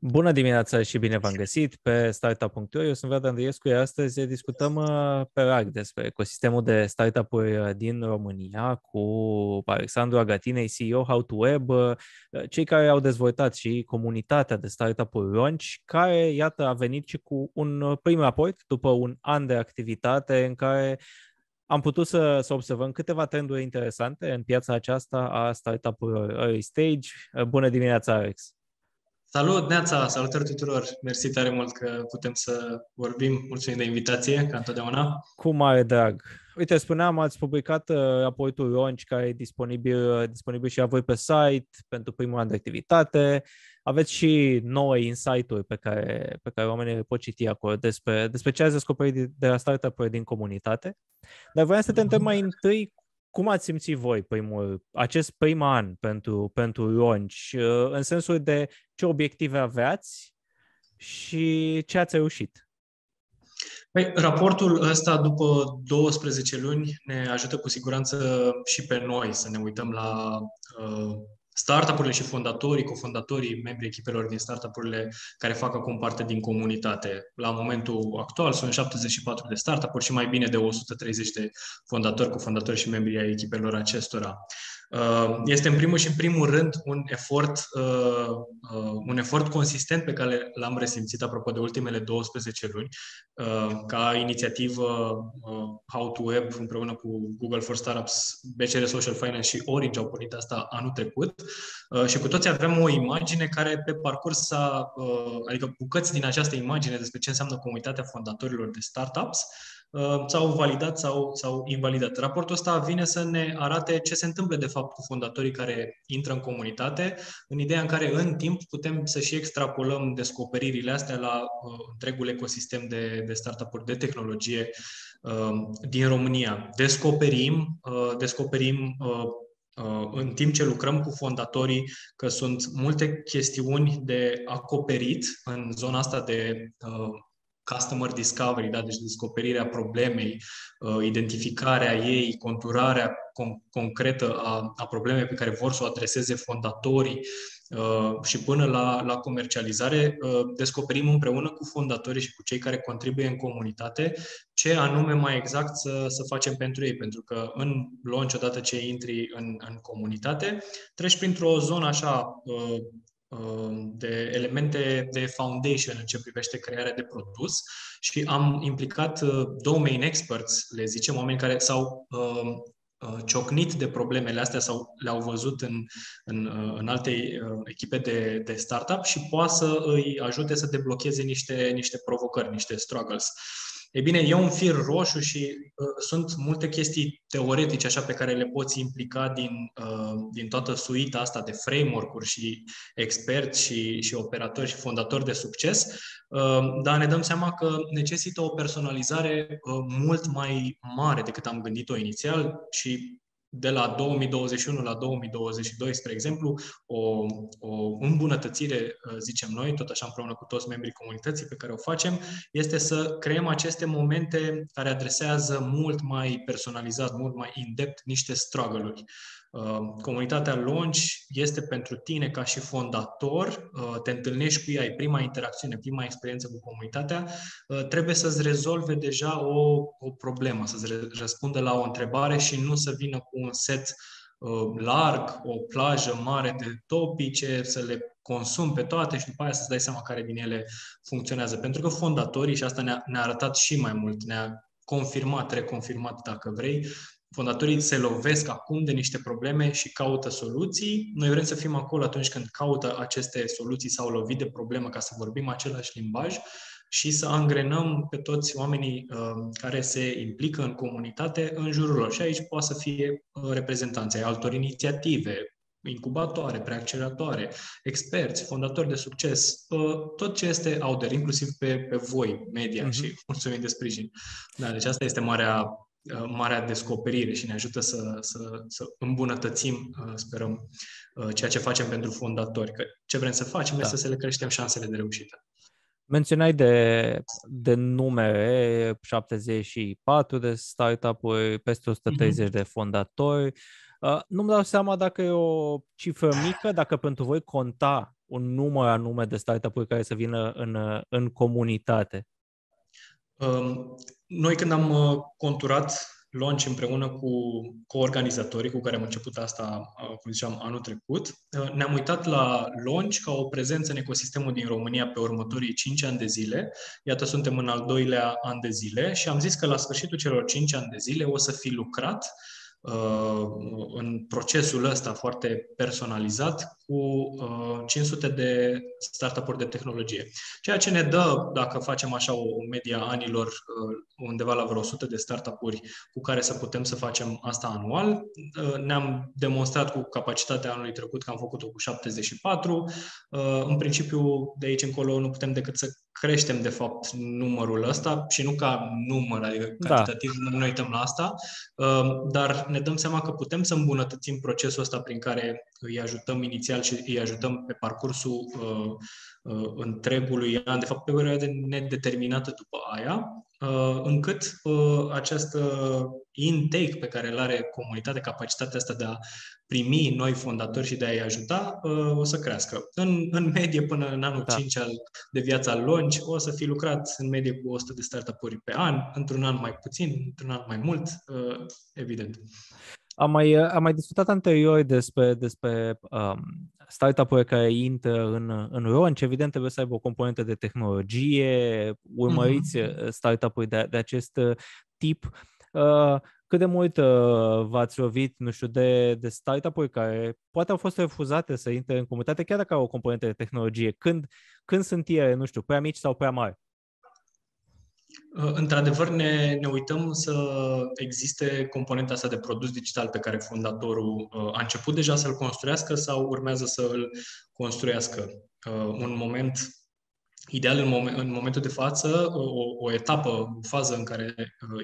Bună dimineața și bine v-am găsit pe startup.ro. Eu sunt Vlad Andriescu, iar astăzi discutăm uh, pe larg despre ecosistemul de startup-uri uh, din România cu Alexandru Agatinei, CEO How to Web, uh, cei care au dezvoltat și comunitatea de startup-uri Launch, care, iată, a venit și cu un prim raport după un an de activitate în care am putut să, să observăm câteva trenduri interesante în piața aceasta a startup-urilor early stage. Bună dimineața, Alex! Salut, Neața! Salutări tuturor! Mersi tare mult că putem să vorbim. Mulțumim de invitație, ca întotdeauna. Cu mare drag! Uite, spuneam, ați publicat uh, raportul Launch, care e disponibil, uh, disponibil și a voi pe site pentru primul an de activitate. Aveți și nouă insight-uri pe care, pe care oamenii le pot citi acolo despre, despre ce ați descoperit de la startup-uri din comunitate. Dar vreau să te întreb mai întâi cum ați simțit voi primul, acest prim an pentru, pentru launch, uh, în sensul de ce obiective aveați și ce ați reușit? Păi, raportul ăsta după 12 luni ne ajută cu siguranță și pe noi să ne uităm la uh, startup-urile și fondatorii, cofondatorii, membrii echipelor din startup-urile care fac acum parte din comunitate. La momentul actual sunt 74 de startup-uri și mai bine de 130 de fondatori, cofondatori și membrii ai echipelor acestora. Uh, este în primul și în primul rând un efort, uh, uh, un efort consistent pe care l-am resimțit apropo de ultimele 12 luni, ca inițiativă How to Web împreună cu Google for Startups, BCR Social Finance și Orange au pornit asta anul trecut. Și cu toții avem o imagine care pe parcurs s-a, adică bucăți din această imagine despre ce înseamnă comunitatea fondatorilor de startups, Uh, sau validat sau, sau invalidat. Raportul ăsta vine să ne arate ce se întâmplă de fapt cu fondatorii care intră în comunitate, în ideea în care în timp putem să și extrapolăm descoperirile astea la uh, întregul ecosistem de, de startup-uri de tehnologie uh, din România. Descoperim, uh, descoperim uh, uh, în timp ce lucrăm cu fondatorii, că sunt multe chestiuni de acoperit în zona asta de uh, customer discovery, da? deci descoperirea problemei, uh, identificarea ei, conturarea con- concretă a, a problemei pe care vor să o adreseze fondatorii uh, și până la, la comercializare, uh, descoperim împreună cu fondatorii și cu cei care contribuie în comunitate ce anume mai exact să, să facem pentru ei. Pentru că în launch, odată ce intri în, în comunitate, treci printr-o zonă așa Um, de elemente de foundation în ce privește crearea de produs și am implicat uh, domain experts, le zicem, oameni care s-au um, uh, ciocnit de problemele astea sau le-au văzut în, în, uh, în alte echipe de, de startup și poate să îi ajute să deblocheze niște, niște provocări, niște struggles. E bine, e un fir roșu și uh, sunt multe chestii teoretice așa pe care le poți implica din, uh, din toată suita asta de framework-uri și experți și, și operatori și fondatori de succes, uh, dar ne dăm seama că necesită o personalizare uh, mult mai mare decât am gândit-o inițial și de la 2021 la 2022, spre exemplu, o, o îmbunătățire, uh, zicem noi, tot așa împreună cu toți membrii comunității pe care o facem, este să creăm aceste momente care adresează mult mai personalizat, mult mai in-depth niște struggle-uri. Uh, comunitatea Launch este pentru tine ca și fondator, uh, te întâlnești cu ei, ai prima interacțiune, prima experiență cu comunitatea, uh, trebuie să-ți rezolve deja o, o problemă, să-ți răspundă la o întrebare și nu să vină cu un set larg, o plajă mare de topice, să le consum pe toate și după aia să-ți dai seama care din ele funcționează. Pentru că fondatorii, și asta ne-a, ne-a arătat și mai mult, ne-a confirmat, reconfirmat dacă vrei, fondatorii se lovesc acum de niște probleme și caută soluții. Noi vrem să fim acolo atunci când caută aceste soluții sau lovit de problemă ca să vorbim același limbaj și să angrenăm pe toți oamenii uh, care se implică în comunitate în jurul lor. Și aici poate să fie uh, reprezentanții altor inițiative, incubatoare, preacceleratoare, experți, fondatori de succes, uh, tot ce este out inclusiv pe, pe voi, media, uh-huh. și mulțumim de sprijin. Da, deci asta este marea Uh, marea descoperire și ne ajută să, să, să îmbunătățim, uh, sperăm, uh, ceea ce facem pentru fondatori. Că ce vrem să facem da. este să le creștem șansele de reușită. Menționai de, de numere, 74 de startup-uri, peste 130 mm-hmm. de fondatori. Uh, nu-mi dau seama dacă e o cifră mică, dacă pentru voi conta un număr anume de startup-uri care să vină în, în comunitate? Um, noi când am uh, conturat launch împreună cu, cu organizatorii cu care am început asta, uh, cum ziceam, anul trecut. Uh, ne-am uitat la launch ca o prezență în ecosistemul din România pe următorii 5 ani de zile. Iată, suntem în al doilea an de zile și am zis că la sfârșitul celor 5 ani de zile o să fi lucrat uh, în procesul ăsta foarte personalizat cu 500 uh, de startup-uri de tehnologie. Ceea ce ne dă, dacă facem așa o media anilor, uh, undeva la vreo 100 de startup-uri cu care să putem să facem asta anual. Uh, ne-am demonstrat cu capacitatea anului trecut că am făcut-o cu 74. În principiu, de aici încolo nu putem decât să creștem, de fapt, numărul ăsta și nu ca număr, adică da. cantitativ, da. nu ne uităm la asta, dar ne dăm seama că putem să îmbunătățim procesul ăsta prin care îi ajutăm inițial și îi ajutăm pe parcursul uh, uh, întregului an, de fapt pe o perioadă nedeterminată după aia, uh, încât uh, această intake pe care îl are comunitatea, capacitatea asta de a primi noi fondatori și de a-i ajuta, uh, o să crească. În, în medie, până în anul da. 5 al, de viața al launch, o să fi lucrat în medie cu 100 de startup-uri pe an, într-un an mai puțin, într-un an mai mult, uh, evident. Am mai, am mai discutat anterior despre, despre um, startup-uri care intră în, în launch. Evident, trebuie să aibă o componentă de tehnologie. Urmăriți mm-hmm. startup-uri de, de acest uh, tip. Uh, cât de mult uh, v-ați lovit, nu știu, de, de startup-uri care poate au fost refuzate să intre în comunitate, chiar dacă au o componentă de tehnologie? Când, când sunt ele, nu știu, prea mici sau prea mari? Uh, într-adevăr, ne, ne uităm să existe componenta asta de produs digital pe care fondatorul uh, a început deja să-l construiască sau urmează să îl construiască. Uh, un moment ideal în, moment, în momentul de față, o, o etapă, o fază în care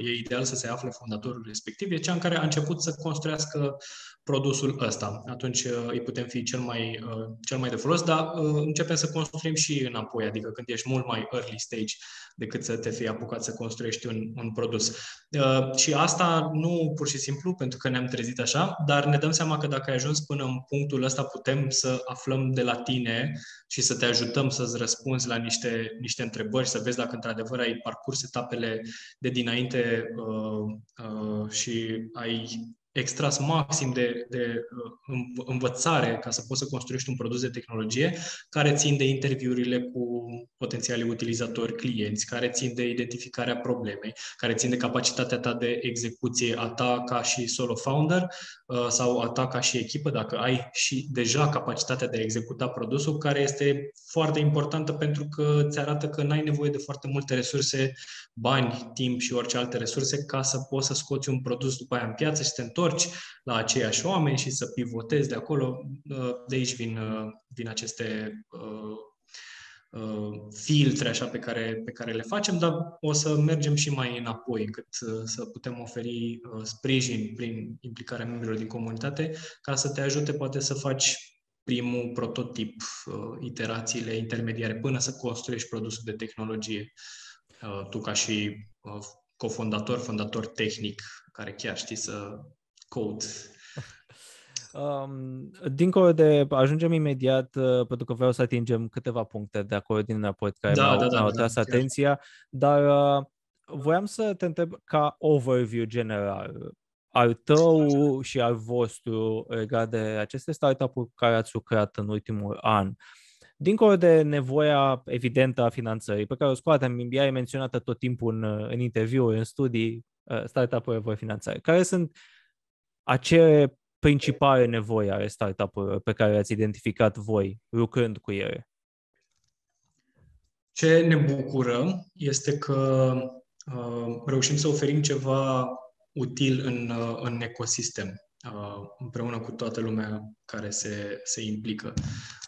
e ideal să se afle fondatorul respectiv, e cea în care a început să construiască produsul ăsta. Atunci îi putem fi cel mai, cel mai de folos, dar începem să construim și înapoi, adică când ești mult mai early stage decât să te fii apucat să construiești un, un produs. Uh, și asta nu pur și simplu pentru că ne-am trezit așa, dar ne dăm seama că dacă ai ajuns până în punctul ăsta, putem să aflăm de la tine și să te ajutăm să-ți răspunzi la niște, niște întrebări, să vezi dacă într-adevăr ai parcurs etapele de dinainte uh, uh, și ai extras maxim de, de uh, învățare ca să poți să construiești un produs de tehnologie care țin de interviurile cu potențiali utilizatori, clienți, care țin de identificarea problemei, care țin de capacitatea ta de execuție a ta ca și solo founder uh, sau a ta ca și echipă, dacă ai și deja capacitatea de a executa produsul, care este foarte importantă pentru că îți arată că n-ai nevoie de foarte multe resurse, bani, timp și orice alte resurse ca să poți să scoți un produs după aia în piață și să te întorci la aceiași oameni și să pivotezi de acolo. Uh, de aici vin, uh, vin aceste uh, filtre așa pe care, pe care le facem, dar o să mergem și mai înapoi încât să putem oferi sprijin prin implicarea membrilor din comunitate ca să te ajute poate să faci primul prototip, iterațiile intermediare, până să construiești produsul de tehnologie. Tu ca și cofondator, fondator tehnic, care chiar știi să code. Um, dincolo de, ajungem imediat, uh, pentru că vreau să atingem câteva puncte de acolo din raport care da, mi-au, da, da, mi-au da, tras da, atenția, dar uh, voiam să te întreb ca overview general al tău și al vostru legat de aceste startup-uri care ați lucrat în ultimul an. Dincolo de nevoia evidentă a finanțării, pe care o scoatem, ea e menționată tot timpul în, în interviuri, în studii, uh, startup-uri vor finanțare. Care sunt acele principale nevoi ale startup-urilor pe care le-ați identificat voi lucrând cu ele? Ce ne bucură este că uh, reușim să oferim ceva util în, uh, în ecosistem, uh, împreună cu toată lumea care se, se implică.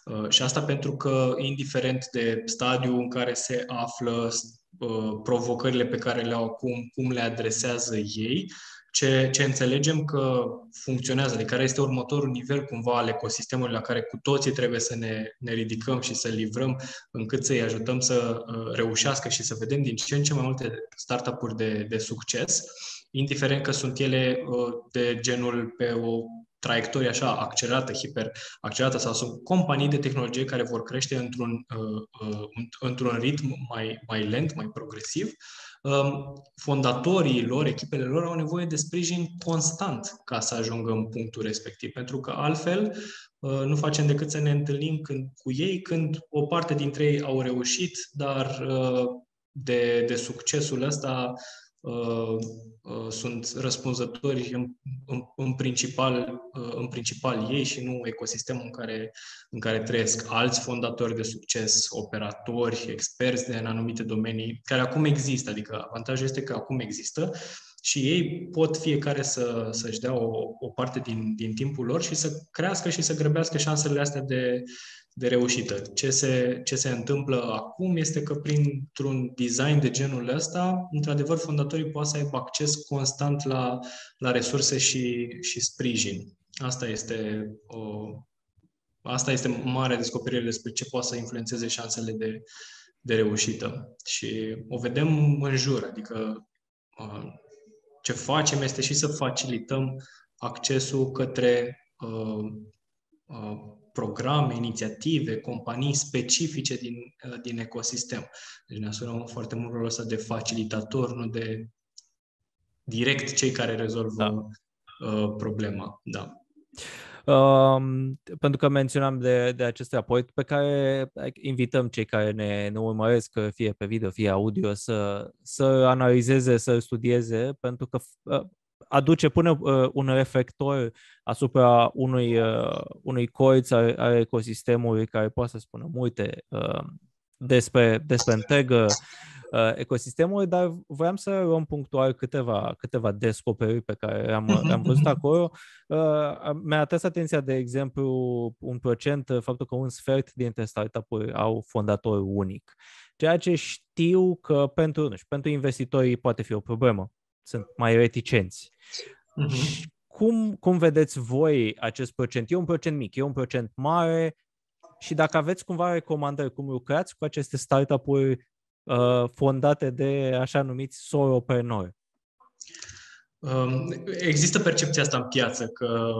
Uh, și asta pentru că, indiferent de stadiul în care se află, uh, provocările pe care le au acum, cum le adresează ei, ce, ce înțelegem că funcționează, de care este următorul nivel cumva al ecosistemului la care cu toții trebuie să ne, ne ridicăm și să livrăm încât să-i ajutăm să uh, reușească și să vedem din ce în ce mai multe startup-uri de, de succes, indiferent că sunt ele uh, de genul pe o traiectorie așa accelerată, hiper accelerată sau sunt companii de tehnologie care vor crește într-un, uh, uh, într-un ritm mai, mai lent, mai progresiv, um, fondatorii lor, echipele lor au nevoie de sprijin constant ca să ajungă în punctul respectiv, pentru că altfel uh, nu facem decât să ne întâlnim când, cu ei când o parte dintre ei au reușit, dar uh, de, de succesul ăsta Uh, uh, sunt răspunzători în, în, în, principal, uh, în principal ei și nu ecosistemul în care, în care trăiesc. Alți fondatori de succes, operatori, experți de în anumite domenii, care acum există, adică avantajul este că acum există și ei pot fiecare să, să-și dea o, o parte din, din timpul lor și să crească și să grăbească șansele astea de, de reușită. Ce se, ce se întâmplă acum este că printr-un design de genul ăsta, într-adevăr, fondatorii pot să aibă acces constant la, la resurse și, și sprijin. Asta este o, asta este marea descoperire despre ce poate să influențeze șansele de, de reușită. Și o vedem în jur, adică ce facem este și să facilităm accesul către uh, uh, programe, inițiative, companii specifice din, uh, din ecosistem. Deci ne asumăm foarte mult rolul ăsta de facilitator, nu de direct cei care rezolvă da. uh, problema. Da. Um, pentru că menționam de, de acest raport pe care invităm cei care ne, ne urmăresc, fie pe video, fie audio, să, să analizeze, să studieze, pentru că uh, aduce, pune uh, un reflector asupra unui, uh, unui coiț al, al ecosistemului care poate să spună multe uh, despre, despre întregă uh, ecosistemului, dar vreau să luăm punctual câteva, câteva descoperiri pe care am, mhm, am văzut mhm. acolo. Uh, mi-a atras atenția, de exemplu, un procent, faptul că un sfert dintre startup-uri au fondator unic. Ceea ce știu că pentru, nu știu, pentru investitorii poate fi o problemă sunt mai reticenți. Uh-huh. Cum, cum vedeți voi acest procent? E un procent mic, e un procent mare și dacă aveți cumva recomandări cum lucrați cu aceste startup-uri uh, fondate de așa numiți soloprenori? Um, există percepția asta în piață că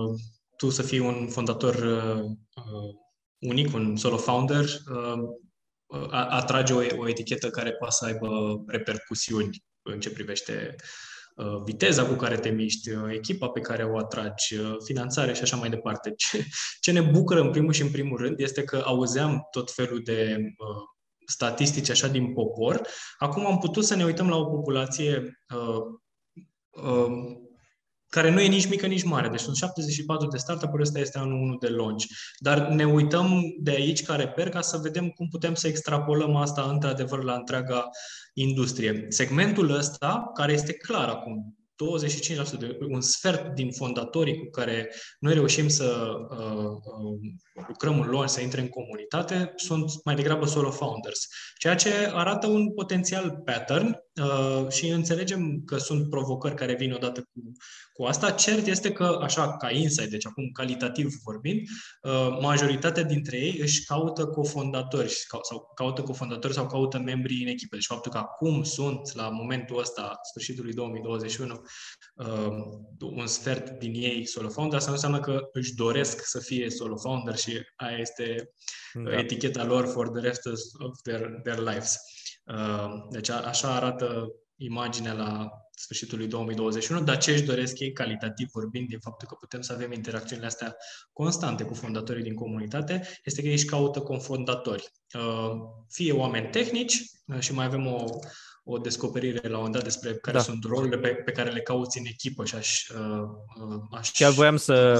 tu să fii un fondator uh, uh unic, un solo founder, uh, atrage o, o etichetă care poate să aibă repercusiuni în ce privește Uh, viteza cu care te miști, uh, echipa pe care o atragi, uh, finanțare și așa mai departe. Ce, ce ne bucură în primul și în primul rând este că auzeam tot felul de uh, statistici așa din popor. Acum am putut să ne uităm la o populație uh, uh, care nu e nici mică, nici mare. Deci sunt 74 de startup-uri, ăsta este anul 1 de launch. Dar ne uităm de aici ca reper ca să vedem cum putem să extrapolăm asta într-adevăr la întreaga industrie. Segmentul ăsta, care este clar acum, 25%, de, un sfert din fondatorii cu care noi reușim să uh, uh, lucrăm în lor, să intre în comunitate, sunt mai degrabă solo founders. Ceea ce arată un potențial pattern uh, și înțelegem că sunt provocări care vin odată cu, cu asta. Cert este că, așa, ca insight, deci acum calitativ vorbind, uh, majoritatea dintre ei își caută cofondatori sau caută cofondatori sau caută membrii în echipă. Deci faptul că acum sunt, la momentul ăsta, sfârșitului 2021, uh, un sfert din ei solo founder, asta nu înseamnă că își doresc să fie solo founder și aia este da. eticheta lor for the rest of their, their lives. Uh, deci a, așa arată imaginea la sfârșitul lui 2021, dar ce își doresc ei, calitativ vorbind, din faptul că putem să avem interacțiunile astea constante cu fondatorii din comunitate, este că ei își caută confondatori. Uh, fie oameni tehnici, uh, și mai avem o, o descoperire la un moment dat despre care da. sunt rolurile pe, pe care le cauți în echipă și aș... Uh, uh aș Chiar voiam să,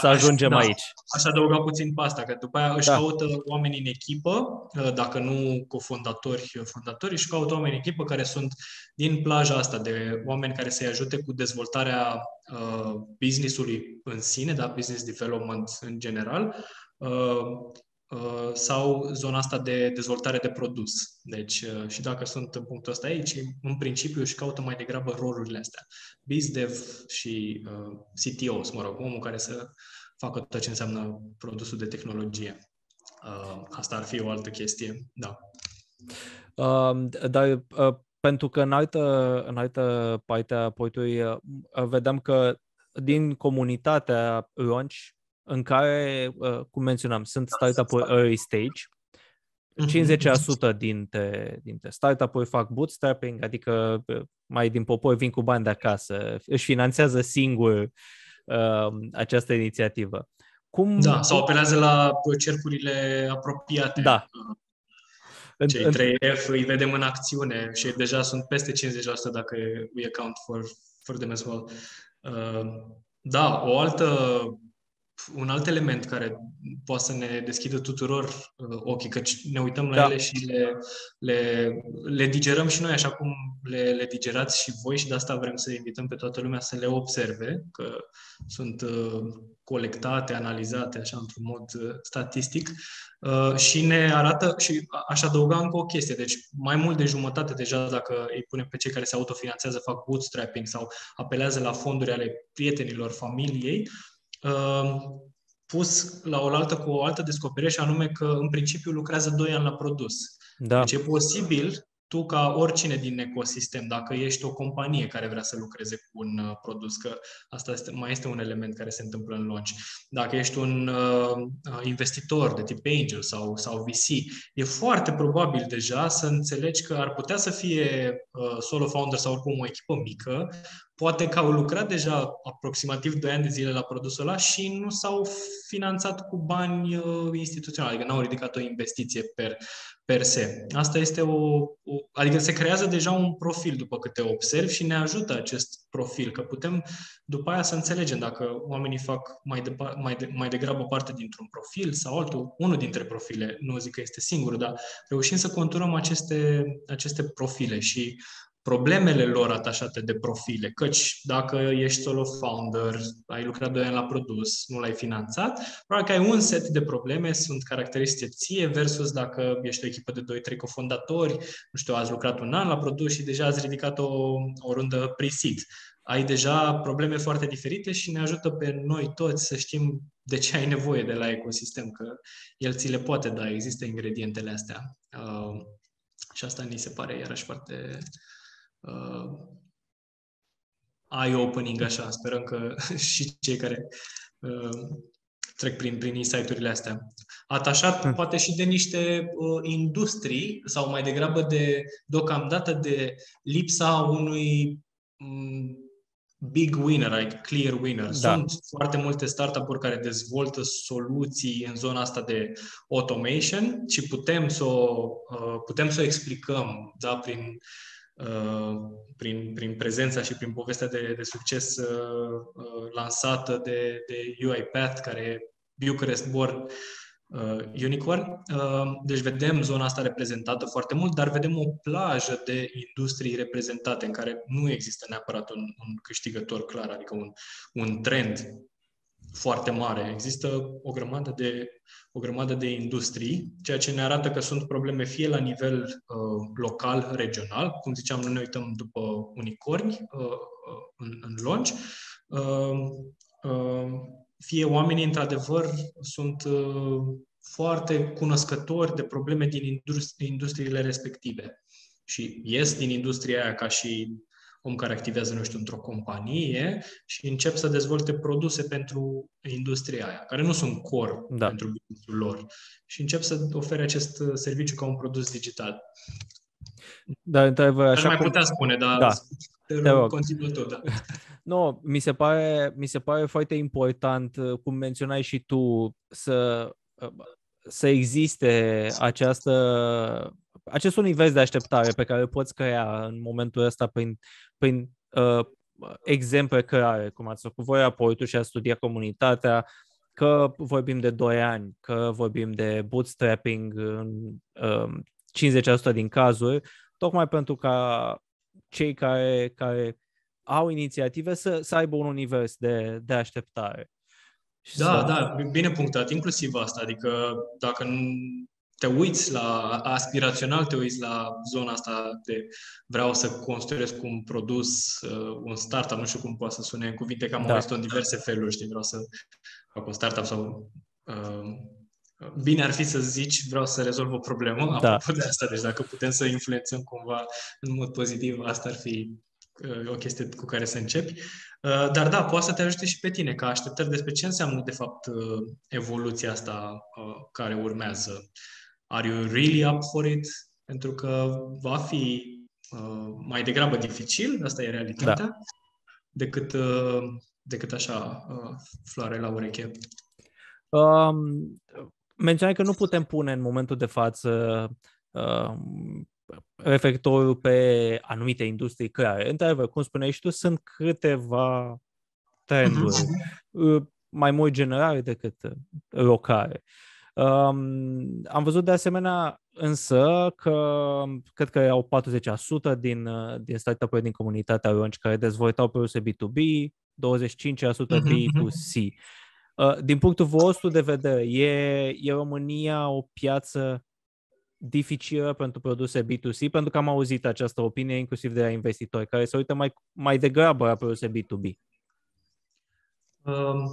să ajungem aș, da, aici. Aș adăuga puțin pe asta, că după aia își da. caută oameni în echipă, uh, dacă nu cofondatori, uh, fondatori, își caută oameni în echipă care sunt din plaja asta de oameni care să-i ajute cu dezvoltarea uh, business-ului în sine, da, business development în general, uh, Uh, sau zona asta de dezvoltare de produs. Deci, uh, și dacă sunt în punctul ăsta aici, în principiu își caută mai degrabă rolurile astea. BizDev și uh, CTO, mă rog, omul care să facă tot ce înseamnă produsul de tehnologie. Uh, asta ar fi o altă chestie, da. Uh, dar uh, pentru că în altă, în altă parte a portului uh, vedem că din comunitatea launch în care, uh, cum menționam, sunt startup-uri early stage, 50% dintre, dintre startup-uri fac bootstrapping, adică uh, mai din popor vin cu bani de acasă, își finanțează singur uh, această inițiativă. Cum... Da, sau apelează la cercurile apropiate. Da. Cei în, 3F îi vedem în acțiune și deja sunt peste 50% dacă we account for, for them as well. Uh, da, o altă un alt element care poate să ne deschidă tuturor uh, ochii, că ne uităm la da. ele și le, le, le digerăm și noi așa cum le, le digerați și voi și de asta vrem să invităm pe toată lumea să le observe, că sunt uh, colectate, analizate așa într-un mod uh, statistic uh, și ne arată și aș adăuga încă o chestie, deci mai mult de jumătate deja dacă îi punem pe cei care se autofinanțează, fac bootstrapping sau apelează la fonduri ale prietenilor familiei, Ehm, pus la oaltă cu o altă descoperire și anume că în principiu lucrează 2 ani la produs. Da. Deci e posibil tu ca oricine din ecosistem, dacă ești o companie care vrea să lucreze cu un uh, produs, că asta este, mai este un element care se întâmplă în launch, dacă ești un uh, uh investitor de tip angel sau, sau VC, e foarte probabil deja să înțelegi că ar putea să fie uh, solo founder sau oricum o echipă mică, poate că au lucrat deja aproximativ 2 ani de zile la produsul ăla și nu s-au finanțat cu bani uh, instituționali, adică n-au ridicat o investiție per, per se. Asta este o, o... Adică se creează deja un profil după câte observ și ne ajută acest profil, că putem după aia să înțelegem dacă oamenii fac mai, de, mai, de, mai degrabă parte dintr-un profil sau altul, unul dintre profile, nu zic că este singur, dar reușim să conturăm aceste, aceste profile și problemele lor atașate de profile. Căci dacă ești solo founder, ai lucrat doi ani la produs, nu l-ai finanțat, probabil că ai un set de probleme, sunt caracteristice ție versus dacă ești o echipă de 2-3 cofondatori, nu știu, ați lucrat un an la produs și deja ați ridicat o, o rundă pre-seed. Ai deja probleme foarte diferite și ne ajută pe noi toți să știm de ce ai nevoie de la ecosistem, că el ți le poate da, există ingredientele astea. Uh, și asta ni se pare iarăși foarte, uh, eye-opening așa. Sperăm că și cei care uh, trec prin, prin insight-urile astea. Atașat hmm. poate și de niște uh, industrii sau mai degrabă de deocamdată de lipsa unui um, big winner, like clear winner. Da. Sunt foarte multe startup-uri care dezvoltă soluții în zona asta de automation și putem să o, uh, putem să o explicăm da, prin Uh, prin, prin prezența și prin povestea de, de succes uh, uh, lansată de, de UiPath, care e Bucharest Born uh, Unicorn. Uh, deci vedem zona asta reprezentată foarte mult, dar vedem o plajă de industrii reprezentate în care nu există neapărat un, un câștigător clar, adică un, un trend foarte mare. Există o grămadă de, o grămadă de industrii, ceea ce ne arată că sunt probleme fie la nivel uh, local, regional, cum ziceam, nu ne uităm după unicorni uh, uh în, în launch, uh, uh, fie oamenii, într-adevăr, sunt uh, foarte cunoscători de probleme din industri- industriile respective și ies din industria aia ca și om care activează, nu știu, într-o companie și încep să dezvolte produse pentru industria aia, care nu sunt core da. pentru businessul lor și încep să ofere acest uh, serviciu ca un produs digital. Da, într-adevăr, așa mai cum... putea spune, dar da. te rog, continuă tot, da. Nu, mi se pare, mi se pare foarte important, uh, cum menționai și tu, să, uh, să existe această acest univers de așteptare pe care îl poți crea în momentul ăsta prin, prin uh, exemple care, cum ați făcut voi raportul și a studiat comunitatea, că vorbim de 2 ani, că vorbim de bootstrapping în uh, 50% din cazuri, tocmai pentru ca cei care, care au inițiative să, să aibă un univers de, de așteptare. Da, să... da, bine punctat, inclusiv asta. Adică dacă te uiți la aspirațional, te uiți la zona asta de vreau să construiesc un produs, uh, un startup, nu știu cum poate să sune în cuvinte, că am da. auzit în diverse feluri, știi, vreau să fac un startup sau uh, bine ar fi să zici vreau să rezolv o problemă, da. apropo de asta, deci dacă putem să influențăm cumva în mod pozitiv, asta ar fi o chestie cu care să începi. Uh, dar da, poate să te ajute și pe tine ca așteptări despre ce înseamnă de fapt uh, evoluția asta uh, care urmează. Are you really up for it? Pentru că va fi mai degrabă dificil, asta e realitatea, da. decât, decât așa floare la ureche. Um, menționai că nu putem pune în momentul de față um, referitorul pe anumite industrii clare. Într-adevăr, cum spuneai și tu, sunt câteva trenduri uh-huh. mai mult generale decât locale. Um, am văzut de asemenea însă că cred că au 40% din, din startup-uri din comunitatea Launch care dezvoltau produse B2B, 25% B2C. Uh, din punctul vostru de vedere, e, e România o piață dificilă pentru produse B2C, pentru că am auzit această opinie inclusiv de la investitori care se uită mai, mai degrabă la produse B2B. Um,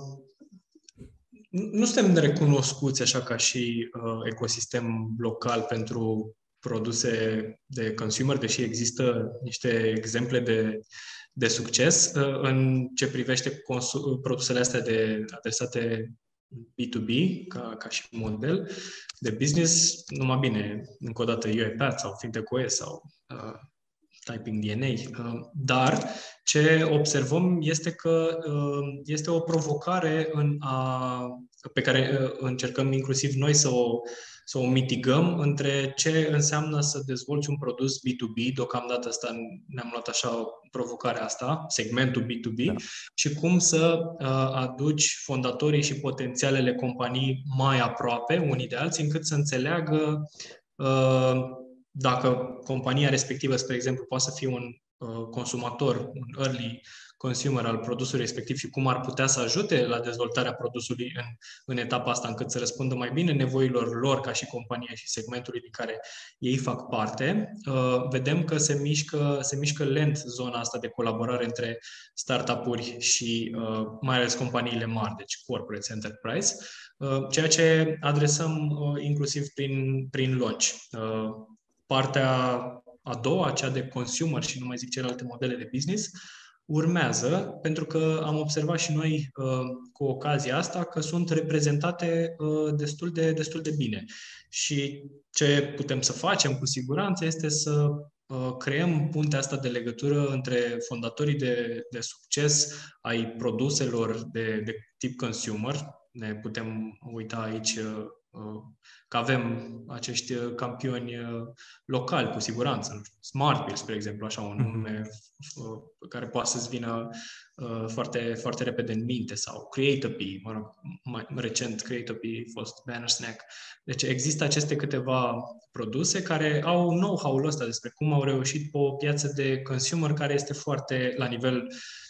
nu suntem recunoscuți așa ca și uh, ecosistem local pentru produse de consumer, deși există niște exemple de, de succes uh, în ce privește consu- produsele astea de adresate B2B ca, ca și model de business, numai bine, încă o dată UiPath sau FintechOS sau uh, Typing DNA. Uh, dar ce observăm este că uh, este o provocare în a, pe care uh, încercăm inclusiv noi să o să o mitigăm între ce înseamnă să dezvolți un produs B2B, deocamdată asta ne-am luat așa provocarea asta, segmentul B2B, da. și cum să uh, aduci fondatorii și potențialele companii mai aproape unii de alții, încât să înțeleagă uh, dacă compania respectivă, spre exemplu, poate să fie un uh, consumator, un early consumer al produsului respectiv și cum ar putea să ajute la dezvoltarea produsului în, în etapa asta, încât să răspundă mai bine nevoilor lor ca și companie și segmentului din care ei fac parte, uh, vedem că se mișcă, se mișcă lent zona asta de colaborare între startup-uri și uh, mai ales companiile mari, deci corporate enterprise, uh, ceea ce adresăm uh, inclusiv prin, prin launch. Uh, partea a doua, cea de consumer și nu mai zic celelalte modele de business, urmează, pentru că am observat și noi uh, cu ocazia asta că sunt reprezentate uh, destul, de, destul de bine. Și ce putem să facem cu siguranță este să uh, creăm puntea asta de legătură între fondatorii de, de succes ai produselor de, de tip consumer. Ne putem uita aici că avem acești uh, campioni uh, locali, cu siguranță. Smartbill, spre exemplu, așa un mhm. nume uh, care poate să-ți vină foarte, foarte repede în minte, sau Creatopy, mă rog, mai recent Creatopy a fost Banner Snack. Deci există aceste câteva produse care au know-how-ul ăsta despre cum au reușit pe o piață de consumer care este foarte la nivel uh, Uh,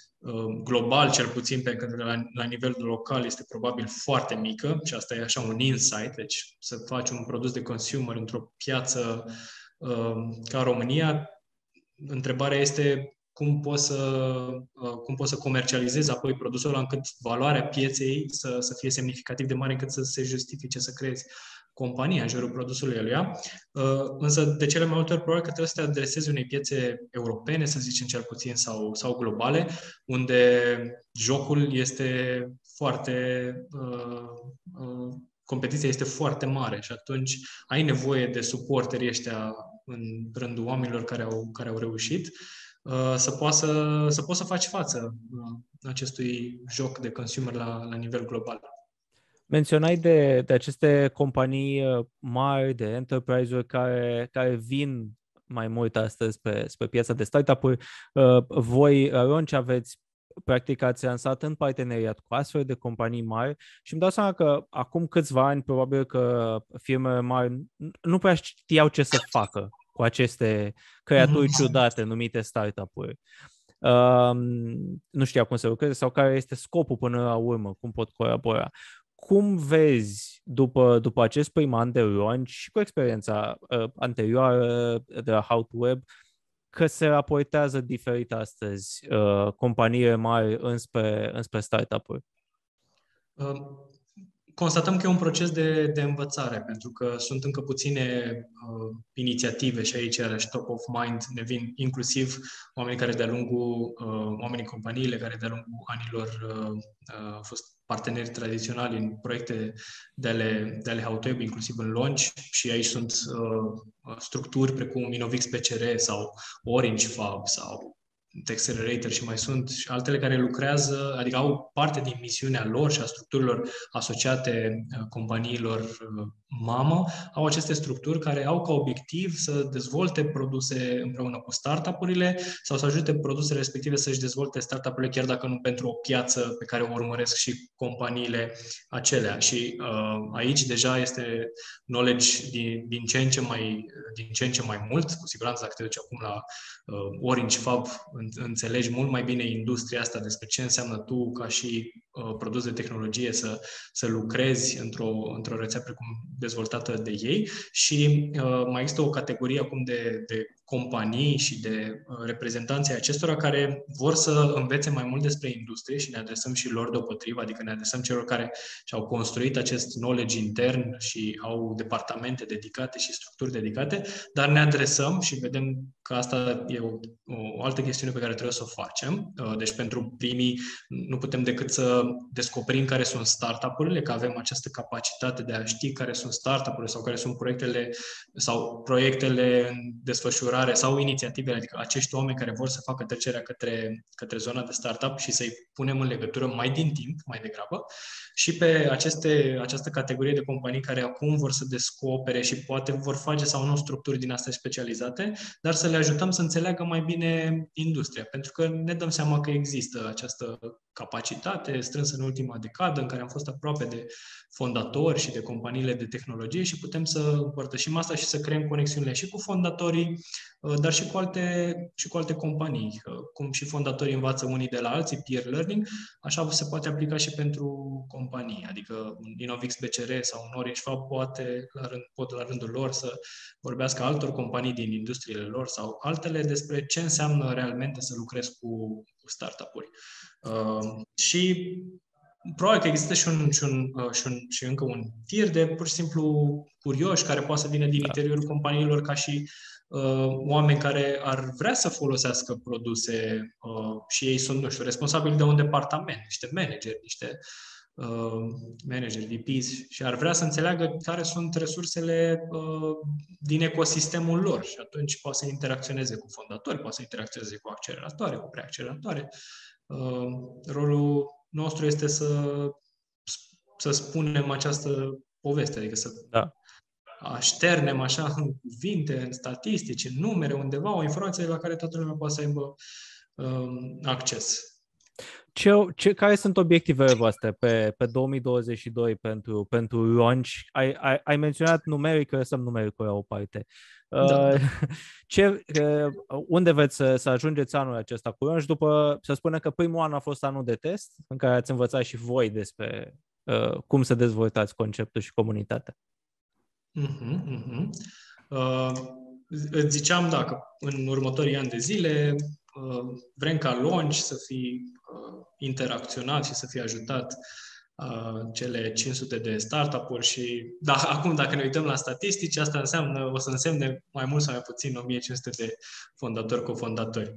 global cel puțin, pentru că la, la nivel local este probabil foarte mică și asta e așa un insight, deci să faci un produs de consumer într-o piață uh, ca România, întrebarea este cum poți să, uh, cum poți să comercializezi apoi produsul ăla încât valoarea pieței să, să fie semnificativ de mare încât să se justifice să creezi compania în jurul produsului eluia, uh, însă de cele mai multe ori probabil că trebuie să te adresezi unei piețe europene, să zicem cel puțin, sau, sau globale, unde jocul este foarte uh, uh, competiția este foarte mare și atunci ai nevoie de suporteri ăștia în rândul oamenilor care au, care au reușit uh, să poți să, să, poți să faci față uh, acestui joc de consumer la, la nivel global. Menționai de, de aceste companii uh, mari, de enterprise-uri care, care vin mai mult astăzi pe, pe piața de startup-uri. Uh, voi, Ronci, aveți practic ați lansat în parteneriat cu astfel de companii mari și îmi dau seama că acum câțiva ani probabil că firmele mari nu prea știau ce să facă cu aceste creaturi mm-hmm. ciudate numite startup-uri. Um, nu știau cum să lucreze sau care este scopul până la urmă, cum pot colabora cum vezi după, după acest prim an de launch și cu experiența uh, anterioară de la How to Web, că se raportează diferit astăzi uh, companiile mari înspre, înspre startup-uri? Uh, constatăm că e un proces de, de învățare, pentru că sunt încă puține uh, inițiative și aici, iarăși, top of mind, ne vin inclusiv oamenii care de-a lungul, uh, oamenii companiile care de-a lungul anilor uh, uh, au fost parteneri tradiționali în proiecte de ale, de ale Hautweb, inclusiv în launch și aici sunt uh, structuri precum Innovix PCR sau Orange Fab sau Accelerator și mai sunt și altele care lucrează, adică au parte din misiunea lor și a structurilor asociate uh, companiilor uh, mamă, au aceste structuri care au ca obiectiv să dezvolte produse împreună cu startup-urile sau să ajute produsele respective să-și dezvolte startup-urile chiar dacă nu pentru o piață pe care o urmăresc și companiile acelea. Și uh, aici deja este knowledge din, din, ce în ce mai, din ce în ce mai mult, cu siguranță dacă te duci acum la uh, Orange Fab, înțelegi mult mai bine industria asta despre ce înseamnă tu ca și uh, produs de tehnologie să, să lucrezi într-o, într-o rețea precum dezvoltată de ei și uh, mai există o categorie acum de, de companii și de uh, reprezentanții acestora care vor să învețe mai mult despre industrie și ne adresăm și lor deopotrivă, adică ne adresăm celor care și-au construit acest knowledge intern și au departamente dedicate și structuri dedicate, dar ne adresăm și vedem că asta e o, o altă chestiune pe care trebuie să o facem. Uh, deci pentru primii nu putem decât să descoperim care sunt startup-urile, că avem această capacitate de a ști care sunt startup-urile sau care sunt proiectele sau proiectele în desfășurare desfășurare sau inițiativele, adică acești oameni care vor să facă trecerea către, către zona de startup și să-i punem în legătură mai din timp, mai degrabă, și pe aceste, această categorie de companii care acum vor să descopere și poate vor face sau nu structuri din astea specializate, dar să le ajutăm să înțeleagă mai bine industria, pentru că ne dăm seama că există această capacitate strânsă în ultima decadă, în care am fost aproape de fondatori și de companiile de tehnologie și putem să împărtășim asta și să creăm conexiunile și cu fondatorii, uh, dar și cu alte, și cu alte companii. Uh, cum și fondatorii învață unii de la alții, peer learning, așa se poate aplica și pentru companii. Adică un Innovix BCR sau un Orange Fab poate, la rând, pot la rândul lor să vorbească altor companii din industriile lor sau altele despre ce înseamnă realmente să lucrezi cu, cu startup-uri. Uh, și probabil că există și, un, și, un, uh, și, un, și încă un tir de pur și simplu curioși care poate să vină din da. interiorul companiilor ca și uh, oameni care ar vrea să folosească produse uh, și ei sunt, nu știu, responsabili de un departament, niște manageri, niște uh, manageri, VPs și ar vrea să înțeleagă care sunt resursele uh, din ecosistemul lor și atunci poate să interacționeze cu fondatori, poate să interacționeze cu acceleratoare, cu preacceleratoare. Uh, rolul nostru este să, să spunem această poveste, adică să da. Așternem așa în cuvinte, în statistici, în numere, undeva, o informație la care toată lumea poate să aibă um, acces. Ce, ce, care sunt obiectivele voastre pe, pe 2022 pentru, pentru launch? Ai, ai, ai menționat numeric, lăsăm numericul la o parte. Da. Uh, ce, uh, unde veți să, să ajungeți anul acesta cu launch? După, să spunem că primul an a fost anul de test, în care ați învățat și voi despre uh, cum să dezvoltați conceptul și comunitatea. Uh-huh, uh-huh. Uh, îți ziceam, dacă în următorii ani de zile uh, vrem ca launch să fie uh, interacționat și să fie ajutat uh, cele 500 de startup-uri și da, acum dacă ne uităm la statistici, asta înseamnă, o să însemne mai mult sau mai puțin 1500 de fondatori cofondatori.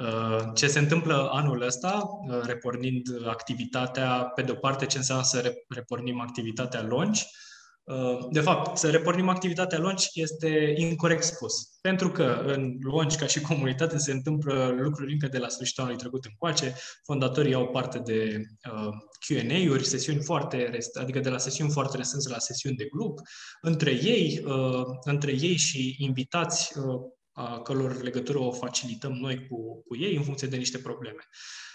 Uh, ce se întâmplă anul ăsta, uh, repornind activitatea, pe de o parte ce înseamnă să repornim activitatea launch, Uh, de fapt, să repornim activitatea launch este incorrect spus. Pentru că în launch, ca și comunitate, se întâmplă lucruri încă de la sfârșitul anului trecut încoace. Fondatorii au parte de uh, Q&A-uri, sesiuni foarte, adică de la sesiuni foarte restrânse la sesiuni de grup. Între ei, uh, între ei și invitați uh, a căror legătură o facilităm noi cu, cu ei în funcție de niște probleme.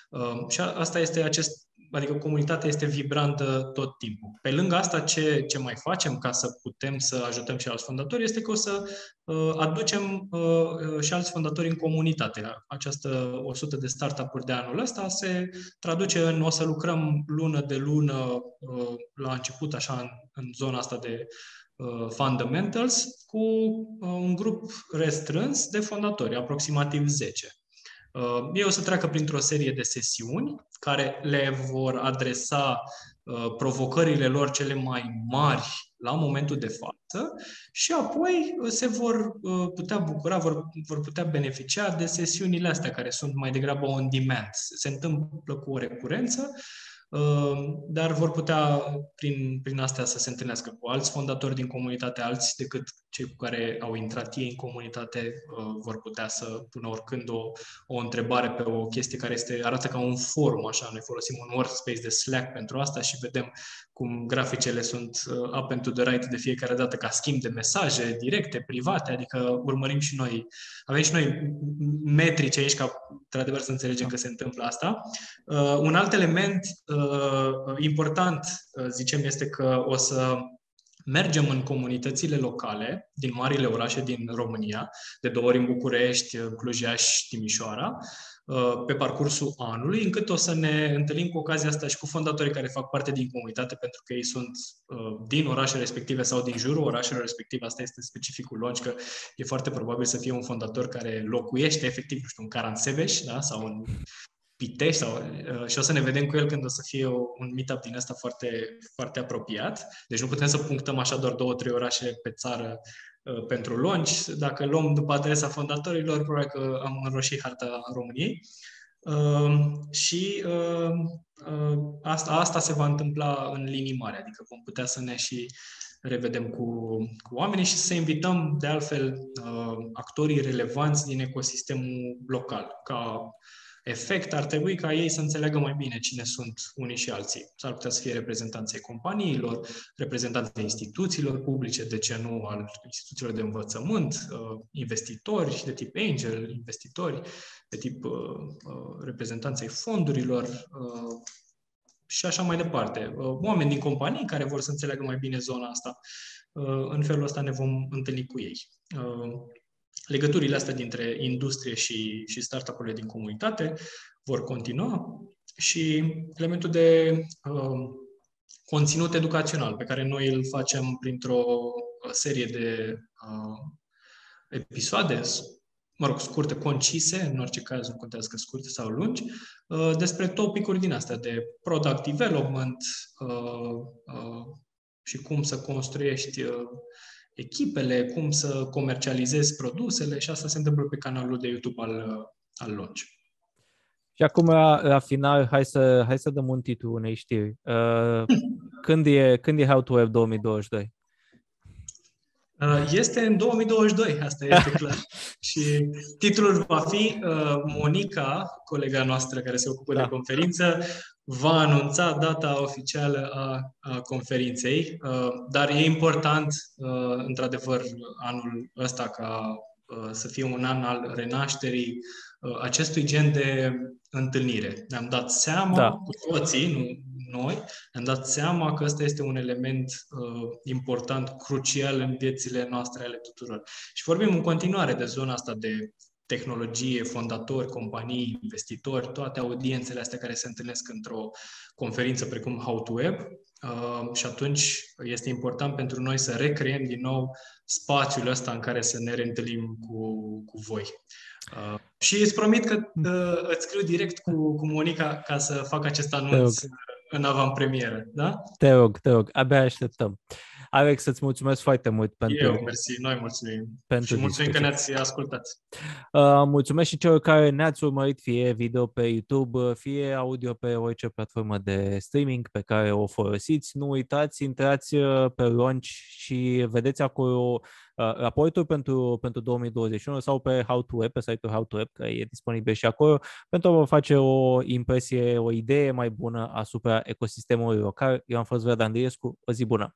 Uh, și asta este acest adică comunitatea este vibrantă tot timpul. Pe lângă asta, ce, ce mai facem ca să putem să ajutăm și alți fondatori este că o să uh, aducem uh, și alți fondatori în comunitate. Această 100 de startup-uri de anul ăsta se traduce în o să lucrăm lună de lună uh, la început, așa, în, în zona asta de uh, fundamentals, cu uh, un grup restrâns de fondatori, aproximativ 10. Uh, ei o să treacă printr-o serie de sesiuni care le vor adresa uh, provocările lor cele mai mari la momentul de față și apoi se vor uh, putea bucura, vor, vor putea beneficia de sesiunile astea care sunt mai degrabă on demand. Se întâmplă cu o recurență Ehm, dar vor putea prin, prin astea să se întâlnească cu alți fondatori din comunitate, alți decât cei cu care au intrat ei în comunitate, ehm, vor putea să pună oricând o, o întrebare pe o chestie care este, arată ca un forum, așa, noi folosim un workspace de Slack pentru asta și vedem cum graficele sunt uh, up and to the right de fiecare dată ca schimb de mesaje directe, private, adică urmărim și noi, avem și noi metrici aici ca, într-adevăr, să înțelegem că se întâmplă asta. Uh, un alt element uh, important, uh, zicem, este că o să mergem în comunitățile locale din marile orașe din România, de două ori în București, Cluj, și Timișoara, Uh, pe parcursul anului, încât o să ne întâlnim cu ocazia asta și cu fondatorii care fac parte din comunitate, pentru că ei sunt uh, din orașele respective sau din jurul orașelor respective. Asta este specificul lor, că e foarte probabil să fie un fondator care locuiește efectiv, nu știu, în Caransebeș da? sau în Pitești sau, uh, și o să ne vedem cu el când o să fie o, un meetup din asta foarte, foarte apropiat. Deci nu putem să punctăm așa doar două, trei orașe pe țară Uh, pentru lunch. Dacă luăm după adresa fondatorilor, probabil că am înroșit harta României. Uh, și uh, asta, asta se va întâmpla în linii mari, adică vom putea să ne și revedem cu, cu oamenii și să invităm, de altfel, actorii relevanți din ecosistemul local, ca efect, ar trebui ca ei să înțeleagă mai bine cine sunt unii și alții. S-ar putea să fie reprezentanții companiilor, reprezentanții instituțiilor publice, de ce nu al instituțiilor de învățământ, uh, investitori de tip angel, investitori de tip uh, uh, reprezentanții fondurilor și așa mai departe. Oameni din companii care vor să înțeleagă mai bine zona asta. În felul ăsta ne vom întâlni cu ei legăturile astea dintre industrie și, și startup-urile din comunitate vor continua și elementul de uh, conținut educațional pe care noi îl facem printr-o serie de uh, episoade, mă rog, scurte, concise, în orice caz nu contează că scurte sau lungi, uh, despre topicuri din astea de product development uh, uh, și cum să construiești uh, echipele, cum să comercializezi produsele și asta se întâmplă pe canalul de YouTube al, al Launch. Și acum, la, la final, hai să, hai să dăm un titlu unei știri. Uh, când, e, când e How to Web 2022? Uh, este în 2022, asta este clar. și titlul va fi uh, Monica, colega noastră care se ocupă da. de conferință, va anunța data oficială a, a conferinței, uh, dar e important, uh, într-adevăr, anul ăsta ca uh, să fie un an al renașterii uh, acestui gen de întâlnire. Ne-am dat seama da. cu toții, nu noi, ne-am dat seama că ăsta este un element uh, important, crucial în viețile noastre ale tuturor. Și vorbim în continuare de zona asta de tehnologie, fondatori, companii, investitori, toate audiențele astea care se întâlnesc într-o conferință precum How to Web. Uh, și atunci este important pentru noi să recreăm din nou spațiul ăsta în care să ne reîntâlnim cu, cu voi. Uh, și îți promit că uh, îți scriu direct cu, cu Monica ca să fac acest anunț în avantpremieră, da? Te rog, te rog, abia așteptăm. Alex, îți mulțumesc foarte mult pentru... Eu, mersi, noi mulțumim. Pentru și mulțumim discuție. că ne-ați ascultat. Uh, mulțumesc și celor care ne-ați urmărit fie video pe YouTube, fie audio pe orice platformă de streaming pe care o folosiți. Nu uitați, intrați uh, pe launch și vedeți acolo uh, raportul pentru, pentru 2021 sau pe How to Web, pe site-ul How to Web, care e disponibil și acolo, pentru a vă face o impresie, o idee mai bună asupra ecosistemului local. Eu am fost Vlad Andriescu, o zi bună!